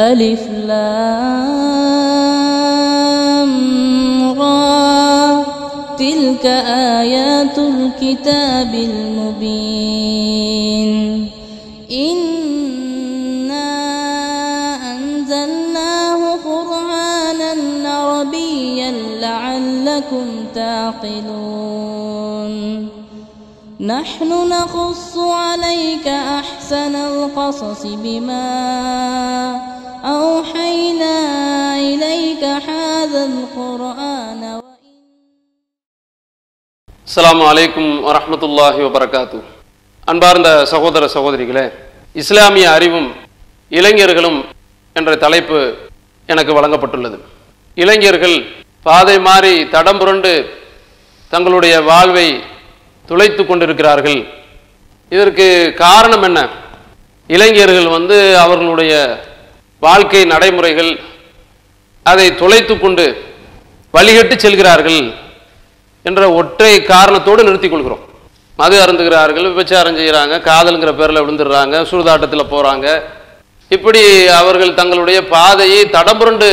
ألف لام را. تلك آيات الكتاب المبين. إنا أنزلناه قرآنا عربيا لعلكم تعقلون. نحن نقص عليك أحسن القصص بما أوحينا إليك هذا القرآن அஸ்ஸலாமு அலைக்கும் வரஹ்மத்துல்லாஹி வபரகாத்து அன்பார்ந்த சகோதர சகோதரிகளே இஸ்லாமிய அறிவும் இளைஞர்களும் என்ற தலைப்பு எனக்கு வழங்கப்பட்டுள்ளது இளைஞர்கள் பாதை மாறி தடம் புரண்டு தங்களுடைய வாழ்வை துளைத்து கொண்டிருக்கிறார்கள் இதற்கு காரணம் என்ன இளைஞர்கள் வந்து அவர்களுடைய வாழ்க்கை நடைமுறைகள் அதை துளைத்து கொண்டு வழிகட்டு செல்கிறார்கள் என்ற ஒற்றை காரணத்தோடு நிறுத்திக் கொள்கிறோம். மது அருந்துகிறார்கள் விபச்சாரம் செய்கிறாங்க காதலுங்கிற பேரில் விழுந்துடுறாங்க சூதாட்டத்தில் போகிறாங்க இப்படி அவர்கள் தங்களுடைய பாதையை தடம்புரண்டு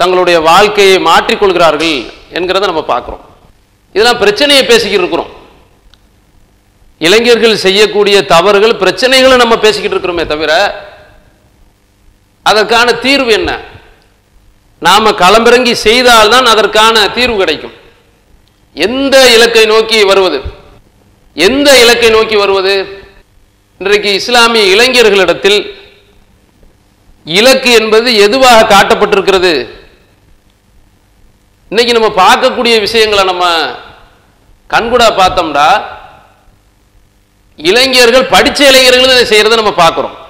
தங்களுடைய வாழ்க்கையை மாற்றிக்கொள்கிறார்கள் என்கிறத நம்ம பார்க்குறோம். இதெல்லாம் பிரச்சனையை பேசிக்கிட்டு இருக்கிறோம். இளைஞர்கள் செய்யக்கூடிய தவறுகள் பிரச்சனைகளை நம்ம பேசிக்கிட்டு இருக்கிறோமே தவிர அதற்கான தீர்வு என்ன? நாம களமிறங்கி செய்தால்தான் அதற்கான தீர்வு கிடைக்கும். எந்த இலக்கை நோக்கி வருவது? எந்த இலக்கை நோக்கி வருவது? இன்றைக்கு இஸ்லாமிய இளைஞர்களிடத்தில் இலக்கு என்பது எதுவாக காட்டப்பட்டிருக்கிறது? இன்னைக்கு நம்ம பார்க்கக்கூடிய விஷயங்களை நம்ம கண்கூடா பார்த்தோம்டா. இளைஞர்கள் படித்த இளைஞர்கள் இதை செய்கிறத நம்ம பார்க்குறோம்.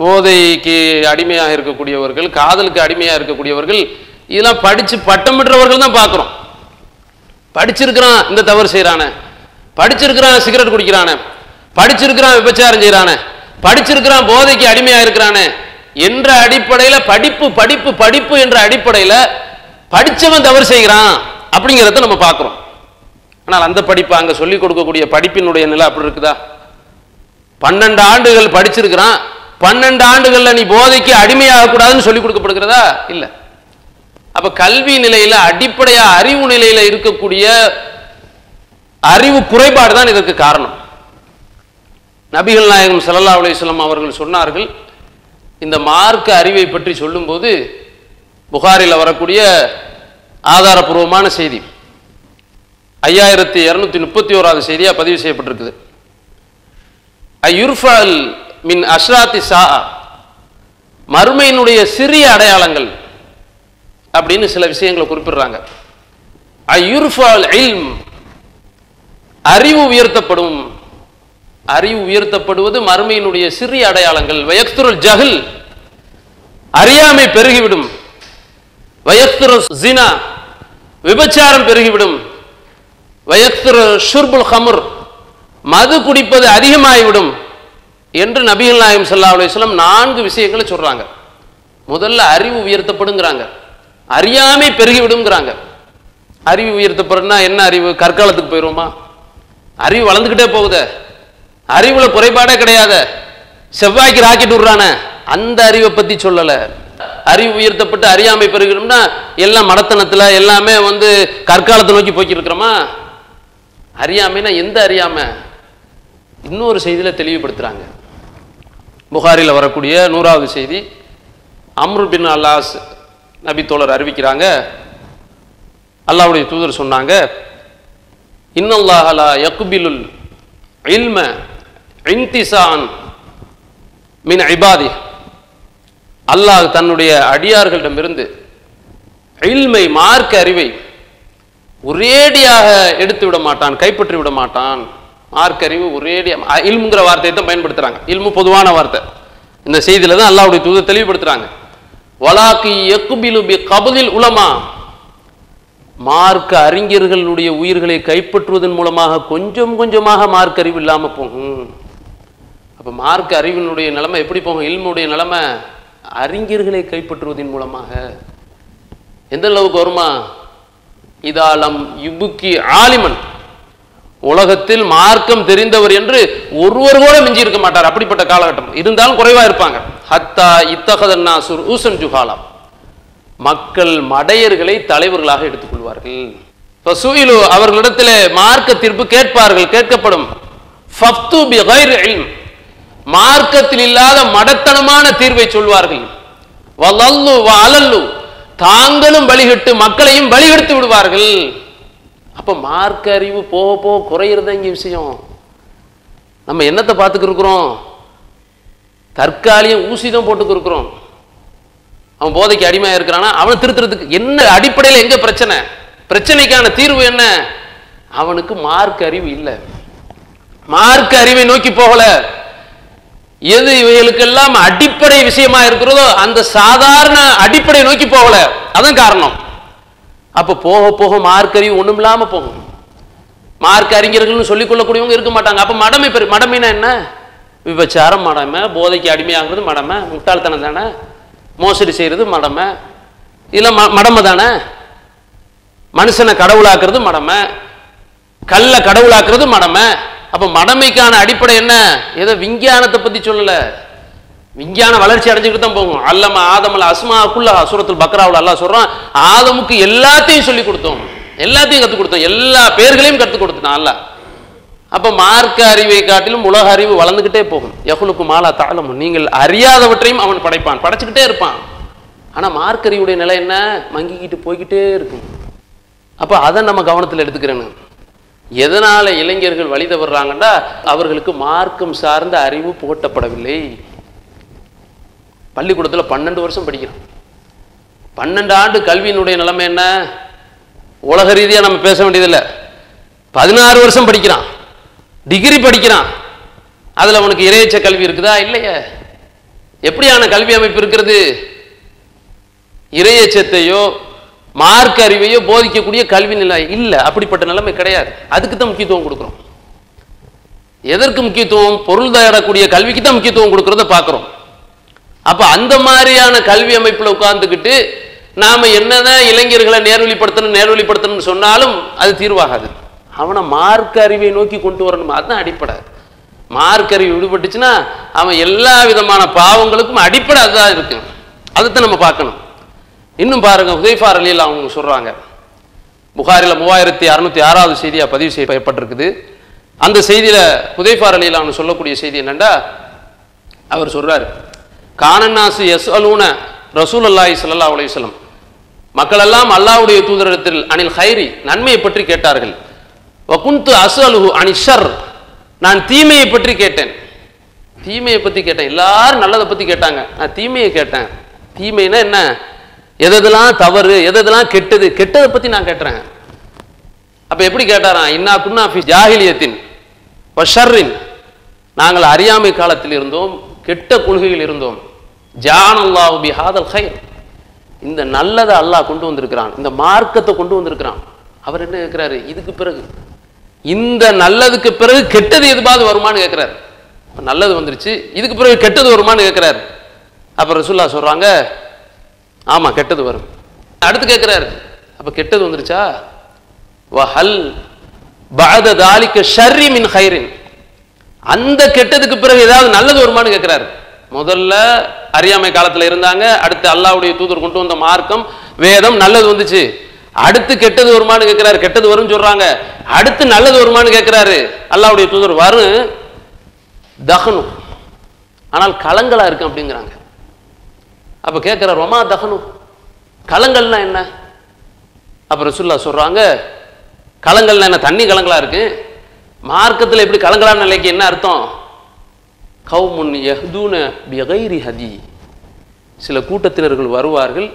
போதைக்கு அடிமையாக இருக்கக்கூடியவர்கள் காதலுக்கு அடிமையாக இருக்கக்கூடியவர்கள் இதெல்லாம் படிச்சு பட்டம் பெற்றவர்கள் தான் பார்க்குறோம். படிச்சிருக்கிறான் இந்த தவறு செய்கிறானே படிச்சிருக்கிறான் சிகரெட் குடிக்கிறானே. படிச்சிருக்கிறான் விபச்சாரம் செய்கிறானே படிச்சிருக்கிறான் போதைக்கு அடிமையாக இருக்கிறானே. என்ற அடிப்படையில் படிப்பு படிப்பு படிப்பு என்ற அடிப்படையில் படிச்சவன் தவறு செய்கிறான் அப்படிங்கிறத நம்ம பார்க்குறோம். ஆனால் அந்த படிப்பு அங்கே சொல்லிக் கொடுக்கக்கூடிய படிப்பினுடைய நிலை அப்படி இருக்குதா? பன்னெண்டு ஆண்டுகள் படிச்சிருக்கிறான் பன்னெண்டு ஆண்டுகள்ல நீ போதைக்கு அடிமையாக கூடாதுன்னு சொல்லிக் கொடுக்கப்படுகிறதா? இல்லை. அப்ப கல்வி நிலையில அடிப்படையா அறிவு நிலையில இருக்கக்கூடிய அறிவு குறைபாடு தான் இதற்கு காரணம். நபிகள் நாயகம் சல்லா அலிஸ்லாம் அவர்கள் சொன்னார்கள் இந்த மார்க்க அறிவை பற்றி சொல்லும்போது புகாரில் வரக்கூடிய ஆதாரபூர்வமான செய்தி ஐயாயிரத்தி இரநூத்தி முப்பத்தி ஓராவது செய்தியா பதிவு செய்யப்பட்டிருக்குது. ஐயுர்ஃபல் மின் அஷ்ராத்தி சா மறுமையினுடைய சிறிய அடையாளங்கள் அப்படின்னு சில விஷயங்களை குறிப்பிடுறாங்க. இல்ம். அறிவு உயர்த்தப்படும். அறிவு உயர்த்தப்படுவது மறுமையினுடைய சிறிய அடையாளங்கள். வயக்துருல் ஜஹல். அறியாமை பெருகிவிடும். வயக்துரு ஜினா. விபச்சாரம் பெருகிவிடும். வயக்துரு ஷுர்புல் ஹமுர். மது குடிப்பது அதிகமாகிவிடும். என்று நபிகள் நாயம் சல்லா அலுவலம் நான்கு விஷயங்களை சொல்றாங்க. முதல்ல அறிவு உயர்த்தப்படுங்கிறாங்க. அறியாமை பெருகிவிடுங்கிறாங்க. அறிவு உயர்த்தப்படுறதுனா என்ன அறிவு? கற்காலத்துக்கு போயிடுவோமா அறிவு வளர்ந்துக்கிட்டே போகுத. அறிவுல குறைபாடே கிடையாது. செவ்வாய்க்கு ராக்கெட் விடுறானே. அந்த அறிவை பத்தி சொல்லல. அறிவு உயர்த்தப்பட்டு அறியாமை பெருகணும்னா எல்லாம் மடத்தனத்துல எல்லாமே வந்து கற்காலத்தை நோக்கி போய்க்கிருக்கிறோமா? அறியாமைன்னா அறியாமைனா எந்த அறியாமை? இன்னொரு செய்தியில தெளிவுபடுத்துறாங்க. புகாரில் வரக்கூடிய நூறாவது செய்தி அம்ரு பின் அல்லாஸ் நபி தோழர் அறிவிக்கிறாங்க. அல்லாவுடைய தூதர் சொன்னாங்க இன்னல்லாஹலா யக்குபிலுல் இல்ம இன்திசான் மின் ஐபாதி அல்லாஹ் தன்னுடைய அடியார்களிடமிருந்து இல்மை மார்க்க அறிவை ஒரேடியாக எடுத்து விட மாட்டான் கைப்பற்றி விட மாட்டான். மார்க்கறிவு அறிவு இல்முங்கிற வார்த்தையை தான் பயன்படுத்துறாங்க. இல்மு பொதுவான வார்த்தை. இந்த செய்தியில தான் அல்லாவுடைய தூதை தெளிவுபடுத்துகிறாங்க வலாக்கு யக்குபிலு கபதில் உலமா. மார்க்க அறிஞர்களுடைய உயிர்களை கைப்பற்றுவதன் மூலமாக கொஞ்சம் கொஞ்சமாக மார்க் அறிவு இல்லாம போகும். அப்ப மார்க்க அறிவினுடைய நிலைமை எப்படி போகும்? இல்முடைய நிலைமை அறிஞர்களை கைப்பற்றுவதன் மூலமாக. எந்த அளவுக்கு வருமா? இதாலம் இபுக்கி ஆலிமன். உலகத்தில் மார்க்கம் தெரிந்தவர் என்று ஒருவர் கூட மிஞ்சி இருக்க மாட்டார். அப்படிப்பட்ட காலகட்டம். இருந்தாலும் குறைவா இருப்பாங்க. ஹத்தா இத்தகதன்னா சுர் ஊசன் ஜுஹாலா. மக்கள் மடையர்களை தலைவர்களாக எடுத்துக்கொள்வார்கள். இப்போ சுயிலு அவர்களிடத்திலே மார்க்க தீர்ப்பு கேட்பார்கள் கேட்கப்படும். ஃபப்து பி இல்ம். மார்க்கத்தில் இல்லாத மடத்தனமான தீர்வை சொல்வார்கள். வலல்லு வலல்லு. தாங்களும் வழிகட்டு மக்களையும் வழிகெடுத்து விடுவார்கள். அப்போ மார்க்க அறிவு போக போக குறையிறது இங்கே விஷயம். நம்ம என்னத்தை பார்த்துக்கிருக்கிறோம் தற்காலிகம் ஊசி தான் போட்டுக்கிருக்கிறோம் அவன் போதைக்கு அடிமையாக இருக்கிறானா? அவனை திருத்துறதுக்கு என்ன அடிப்படையில் எங்கே பிரச்சனை? பிரச்சனைக்கான தீர்வு என்ன? அவனுக்கு மார்க் அறிவு இல்லை. மார்க் அறிவை நோக்கி போகல. எது இவைகளுக்கெல்லாம் அடிப்படை விஷயமா இருக்கிறதோ அந்த சாதாரண அடிப்படை நோக்கி போகல. அதான் காரணம். அப்ப போக போக மார்க் அறிவு ஒண்ணும் இல்லாம போகும். மார்க் அறிஞர்கள்னு சொல்லிக்கொள்ளக்கூடியவங்க இருக்க மாட்டாங்க. அப்ப மடமை பெரு மடமைனா என்ன? விபச்சாரம் மடமை. போதைக்கு அடிமையாகிறது மடமை. முட்டாள்தனம் தானே? மோசடி செய்யறது மடமை. இதெல்லாம் ம- மடமை தானே? மனுஷனை கடவுளாக்குறது மடமை. கல்ல கடவுளாக்குறது மடமை. அப்ப மடமைக்கான அடிப்படை என்ன? ஏதோ விஞ்ஞானத்தை பத்தி சொல்லலை. விஞ்ஞான வளர்ச்சி அடைஞ்சுக்கிட்டு தான் போகும். அல்லம ஆதமல்ல அஸ்மாக்குள்ள சூரத்துல் பக்ராவுல அல்லா சொல்கிறான் ஆதமுக்கு எல்லாத்தையும் சொல்லி கொடுத்தோம். எல்லாத்தையும் கற்றுக் கொடுத்தோம். எல்லா பேர்களையும் கற்றுக் கொடுத்தான் அல்ல அப்போ மார்க்க அறிவை காட்டிலும் உலக அறிவு வளர்ந்துகிட்டே போகும். யகுலுக்கு மாலா தாளமும் நீங்கள் அறியாதவற்றையும் அவன் படைப்பான். படைச்சுக்கிட்டே இருப்பான். ஆனால் மார்க்க அறிவுடைய நிலை என்ன? மங்கிக்கிட்டு போய்கிட்டே இருக்கும். அப்போ அதை நம்ம கவனத்தில் எடுத்துக்கிறேன்னு. எதனால இளைஞர்கள் வழி தவறுறாங்கன்னா அவர்களுக்கு மார்க்கம் சார்ந்த அறிவு புகட்டப்படவில்லை. பள்ளிக்கூடத்துல பன்னெண்டு வருஷம் படிக்கிறான். பன்னெண்டு ஆண்டு கல்வியினுடைய நிலைமை என்ன? உலக ரீதியா நம்ம பேச வேண்டியதில்லை. பதினாறு வருஷம் படிக்கிறான். டிகிரி படிக்கிறான். அதுல அவனுக்கு இறையச்ச கல்வி இருக்குதா? இல்லையே. எப்படியான கல்வி அமைப்பு இருக்கிறது? இறையச்சத்தையோ மார்க் அறிவையோ போதிக்கக்கூடிய கல்வி நிலை இல்ல. அப்படிப்பட்ட நிலைமை கிடையாது. அதுக்கு தான் முக்கியத்துவம் கொடுக்குறோம். எதற்கு முக்கியத்துவம்? பொருள் தயாரக்கூடிய கல்விக்கு தான் முக்கியத்துவம் கொடுக்கறத பார்க்குறோம். அப்ப அந்த மாதிரியான கல்வி அமைப்புல உட்கார்ந்துக்கிட்டு நாம என்னதான் இளைஞர்களை நேர்வழிப்படுத்தணும் நேர்வழிப்படுத்தணும்னு சொன்னாலும் அது தீர்வாகாது. அவனை மார்க்க அறிவை நோக்கி கொண்டு வரணும்? அதுதான் அடிப்படை. மார்க் அறிவு விடுபட்டுச்சுன்னா அவன் எல்லா விதமான பாவங்களுக்கும் அடிப்படை அதுதான் இருக்கு அதைத்தான் நம்ம பார்க்கணும். இன்னும் பாருங்க உதய்ஃபார் அலியில் அவங்க சொல்றாங்க. புகாரில் மூவாயிரத்தி அறுநூத்தி ஆறாவது செய்தியா பதிவு செய்யப்பட்டிருக்குது அந்த செய்தியில ஹுதைஃபார் அலியில் அவங்க சொல்லக்கூடிய செய்தி என்னண்டா? அவர் சொல்றாரு கானன்னாசு எஸ் அலூன ரசூல் அல்லாஹி சல்லா அலைஹி மக்கள் எல்லாம் அல்லாவுடைய தூதரத்தில் அனில் ஹைரி நன்மையை பற்றி கேட்டார்கள். வகுந்து அஸ்அலுஹு அனி ஷர். நான் தீமையை பற்றி கேட்டேன். தீமையை பற்றி கேட்டேன். எல்லாரும் நல்லதை பற்றி கேட்டாங்க. நான் தீமையை கேட்டேன். தீமைனா என்ன? எதெல்லாம் தவறு எதெல்லாம் கெட்டது கெட்டதை பற்றி நான் கேட்டுறேன் அப்போ எப்படி கேட்டாராம்? இன்னா குன்னா ஃபி ஜாகிலியத்தின் ஷர்ரின். நாங்கள் அறியாமை காலத்தில் இருந்தோம் கெட்ட கொள்கையில் இருந்தோம். ஜான் அல்லாஹ் பி ஹாதல் ஹைர் இந்த நல்லதை அல்லாஹ் கொண்டு வந்திருக்கிறான். இந்த மார்க்கத்தை கொண்டு வந்திருக்கிறான். அவர் என்ன கேட்கிறாரு இதுக்கு பிறகு. இந்த நல்லதுக்கு பிறகு கெட்டது எதுவாது வருமான்னு கேட்கிறாரு நல்லது வந்துருச்சு. இதுக்கு பிறகு கெட்டது வருமான்னு கேட்கிறாரு அப்புறம் ரசுல்லா சொல்கிறாங்க ஆமாம் கெட்டது வரும். அடுத்து கேட்குறாரு அப்போ கெட்டது வந்துருச்சா? வஹல் பாத தாலிக்க ஷர்ரி மின் ஹைரின் அந்த கெட்டதுக்கு பிறகு ஏதாவது நல்லது வருமான்னு கேட்குறாரு முதல்ல அறியாமை காலத்துல இருந்தாங்க. அடுத்து அல்லாவுடைய தூதர் கொண்டு வந்த மார்க்கம் வேதம் நல்லது வந்துச்சு. அடுத்து கெட்டது வருமான்னு கேட்கிறாரு கெட்டது வரும்னு சொல்றாங்க. அடுத்து நல்லது வருமான்னு கேட்கிறாரு அல்லாவுடைய தூதர் வரும் தகனும் ஆனால் கலங்களா இருக்கு அப்படிங்கிறாங்க. அப்ப கேட்கிற ரொமா தகனும் களங்கள்னா என்ன? அப்புறம் சுல்லா சொல்றாங்க கலங்கள்னா என்ன? தண்ணி கலங்களா இருக்கு. மார்க்கத்துல எப்படி கலங்கலான நிலைக்கு என்ன அர்த்தம்? கவுமுன் யஹ்தூன பிகைரி ஹதி. சில கூட்டத்தினர்கள் வருவார்கள்.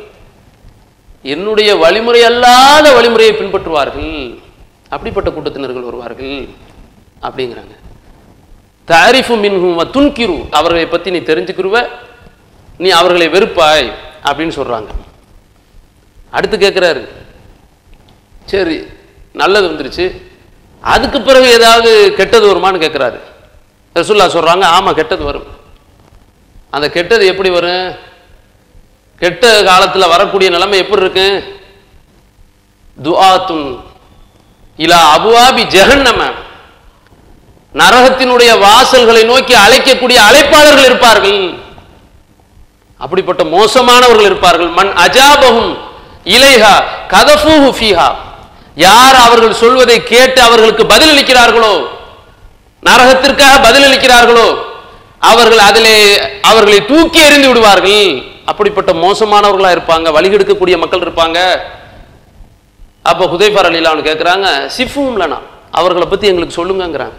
என்னுடைய வழிமுறை அல்லாத வழிமுறையை பின்பற்றுவார்கள். அப்படிப்பட்ட கூட்டத்தினர்கள் வருவார்கள். அப்படிங்கிறாங்க. தாரிஃபு மின்ஹும் துன்கிரு. அவர்களை பற்றி நீ தெரிஞ்சுக்கிருவ. நீ அவர்களை வெறுப்பாய் அப்படின்னு சொல்கிறாங்க அடுத்து கேட்குறாரு சரி நல்லது வந்துருச்சு. அதுக்கு பிறகு ஏதாவது கெட்டது வருமான்னு கேட்குறாரு ரசுல்லா சொல்றாங்க ஆமா கெட்டது வரும். அந்த கெட்டது எப்படி வரும்? கெட்ட காலத்துல வரக்கூடிய நிலைமை எப்படி இருக்கு? துஆத்துன் இலா அபுவாபி ஜெகன்னம நரகத்தினுடைய வாசல்களை நோக்கி அழைக்கக்கூடிய அழைப்பாளர்கள் இருப்பார்கள். அப்படிப்பட்ட மோசமானவர்கள் இருப்பார்கள். மண் அஜாபகும் இலைஹா கதஃபூஹு ஃபீஹா. யார் அவர்கள் சொல்வதை கேட்டு அவர்களுக்கு பதிலளிக்கிறார்களோ நரகத்திற்காக பதிலளிக்கிறார்களோ அவர்கள் அதிலே அவர்களை தூக்கி எறிந்து விடுவார்கள். அப்படிப்பட்ட மோசமானவர்களா இருப்பாங்க வழிகெடுக்கக்கூடிய மக்கள் இருப்பாங்க. அப்போ ஹுதைஃபார் அலிலான்னு கேட்குறாங்க சிஃபும்லனா அவர்களை பத்தி எங்களுக்கு சொல்லுங்கங்கிறாங்க.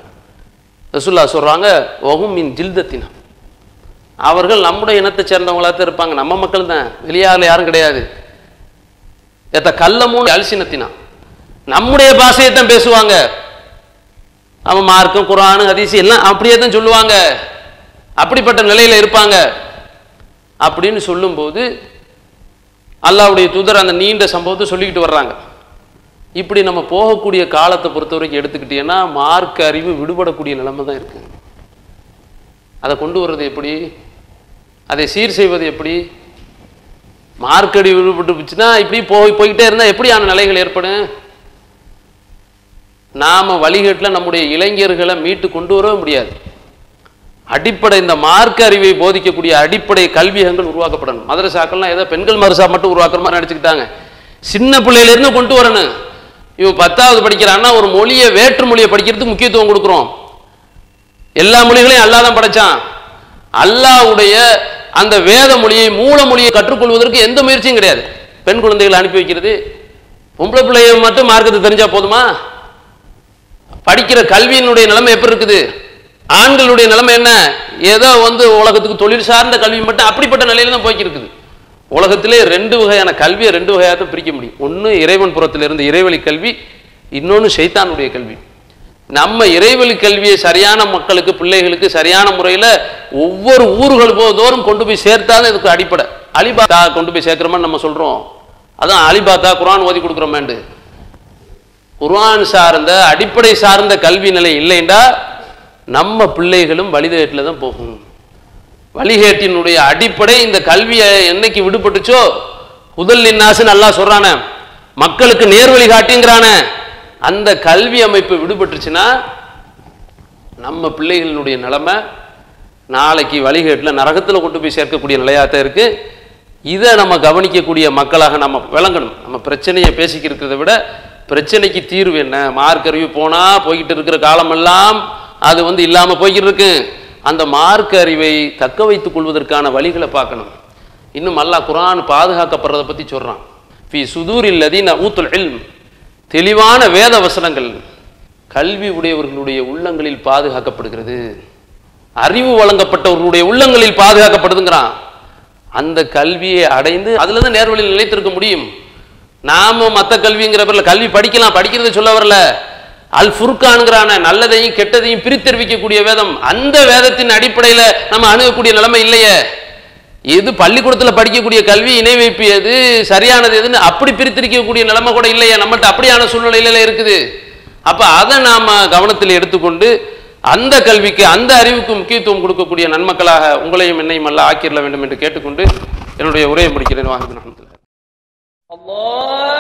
ரசுல்லா சொல்றாங்க ஒகும் மின் ஜில்தத்தினம் அவர்கள் நம்முடைய இனத்தை சேர்ந்தவங்களா தான் இருப்பாங்க. நம்ம மக்கள் தான் வெளியாரில் யாரும் கிடையாது. எத்த கல்லமும் அல்சினத்தினா. நம்முடைய பாஷையை தான் பேசுவாங்க. அவன் மார்க்கம் குரானு அதிசி எல்லாம் அப்படியே தான் சொல்லுவாங்க. அப்படிப்பட்ட நிலையில் இருப்பாங்க. அப்படின்னு சொல்லும்போது அல்லாவுடைய தூதர் அந்த நீண்ட சம்பவத்தை சொல்லிக்கிட்டு வர்றாங்க. இப்படி நம்ம போகக்கூடிய காலத்தை பொறுத்த வரைக்கும் எடுத்துக்கிட்டீங்கன்னா மார்க்க அறிவு விடுபடக்கூடிய நிலைமை தான் இருக்கு. அதை கொண்டு வர்றது எப்படி? அதை சீர் செய்வது எப்படி? மார்க்கடி விடுபட்டுச்சுன்னா இப்படி போய் போய்கிட்டே இருந்தால் எப்படியான நிலைகள் ஏற்படும்? நாம் வழிகட்டில் நம்முடைய இளைஞர்களை மீட்டு கொண்டு வரவே முடியாது. அடிப்படை இந்த மார்க்க அறிவை போதிக்கக்கூடிய அடிப்படை கல்வியகங்கள் உருவாக்கப்படணும். மதரசாக்கள்லாம் ஏதோ பெண்கள் மதரசா மட்டும் உருவாக்குற மாதிரி நினச்சிக்கிட்டாங்க. சின்ன பிள்ளையிலேருந்து கொண்டு வரணும். இவன் பத்தாவது படிக்கிறான்னா ஒரு மொழியை வேற்று மொழியை படிக்கிறதுக்கு முக்கியத்துவம் கொடுக்குறோம். எல்லா மொழிகளையும் அல்லாஹ் தான் படைச்சான். அல்லாவுடைய அந்த வேத மொழியை மூல மொழியை கற்றுக்கொள்வதற்கு எந்த முயற்சியும் கிடையாது. பெண் குழந்தைகளை அனுப்பி வைக்கிறது. பொம்பளை பிள்ளைய மட்டும் மார்க்கத்தை தெரிஞ்சா போதுமா? படிக்கிற கல்வியினுடைய நிலைமை எப்படி இருக்குது? ஆண்களுடைய நிலைமை என்ன? ஏதோ வந்து உலகத்துக்கு தொழில் சார்ந்த கல்வி மட்டும் அப்படிப்பட்ட நிலையில தான் போய்க்கு இருக்குது. உலகத்திலே ரெண்டு வகையான கல்வியை ரெண்டு வகையாக தான் பிரிக்க முடியும். ஒன்று இறைவன் புறத்திலிருந்து இறைவழி கல்வி இன்னொன்று சைத்தானுடைய கல்வி. நம்ம இறைவழி கல்வியை சரியான மக்களுக்கு பிள்ளைகளுக்கு சரியான முறையில் ஒவ்வொரு ஊர்கள் போதோறும் கொண்டு போய் சேர்த்தாலும் இதுக்கு அடிப்படை. அலிபாத்தா கொண்டு போய் சேர்க்கிறோம்னு நம்ம சொல்கிறோம் அதான் அலிபாத்தா குரான் ஓதி கொடுக்குறோமேண்டு குர்ஆன் சார்ந்த அடிப்படை சார்ந்த கல்வி நிலை இல்லைண்டா நம்ம பிள்ளைகளும் வழிகேட்டில் தான் போகும். வழிகேட்டினுடைய அடிப்படை இந்த கல்வியை என்னைக்கு விடுபட்டுச்சோ முதல் நின்னாசு நல்லா சொல்கிறானே மக்களுக்கு நேர்வழி காட்டிங்கிறானே அந்த கல்வி அமைப்பு விடுபட்டுச்சுன்னா நம்ம பிள்ளைகளினுடைய நிலைமை நாளைக்கு வழிகேட்டில் நரகத்தில் கொண்டு போய் சேர்க்கக்கூடிய நிலையாத்தான் இருக்குது இதை நம்ம கவனிக்கக்கூடிய மக்களாக நம்ம விளங்கணும். நம்ம பிரச்சனையை பேசிக்கிறத விட பிரச்சனைக்கு தீர்வு என்ன? மார்க்கறிவு போனால் போய்கிட்டு இருக்கிற காலமெல்லாம் அது வந்து இல்லாமல் போய்கிட்டு இருக்கு. அந்த மார்க் அறிவை தக்க வைத்துக் கொள்வதற்கான வழிகளை பார்க்கணும். இன்னும் அல்லாஹ் குரான் பாதுகாக்கப்படுறதை பற்றி சொல்கிறான் ஃபி சுதூரில் லதீன ஊத்துல் இல்ம். தெளிவான வேத வசனங்கள் கல்வி உடையவர்களுடைய உள்ளங்களில் பாதுகாக்கப்படுகிறது. அறிவு வழங்கப்பட்டவர்களுடைய உள்ளங்களில் பாதுகாக்கப்படுதுங்கிறான். அந்த கல்வியை அடைந்து அதுல தான் நேர்வழியில் நிலைத்திருக்க முடியும். நாம மத்த கல்விங்கிற பேர்ல கல்வி படிக்கலாம் படிக்கிறதை சொல்ல வரல. அல் ஃபுர்கான்கிறான நல்லதையும் கெட்டதையும் பிரித்தறிவிக்கக்கூடிய வேதம். அந்த வேதத்தின் அடிப்படையில நம்ம அணுகக்கூடிய நிலைமை இல்லையே. எது பள்ளிக்கூடத்தில் படிக்கக்கூடிய கல்வி இணை வைப்பு எது சரியானது எதுன்னு அப்படி பிரித்திருக்கக்கூடிய நிலைமை கூட இல்லையா. நம்மகிட்ட அப்படியான சூழ்நிலையில இருக்குது. அப்போ அதை நாம் கவனத்தில் எடுத்துக்கொண்டு அந்த கல்விக்கு அந்த அறிவுக்கு முக்கியத்துவம் கொடுக்கக்கூடிய நன்மக்களாக உங்களையும் என்னையும் அல்ல ஆக்கிரல வேண்டும் என்று கேட்டுக்கொண்டு என்னுடைய உரையை முடிக்கிறேன். வாங்க الله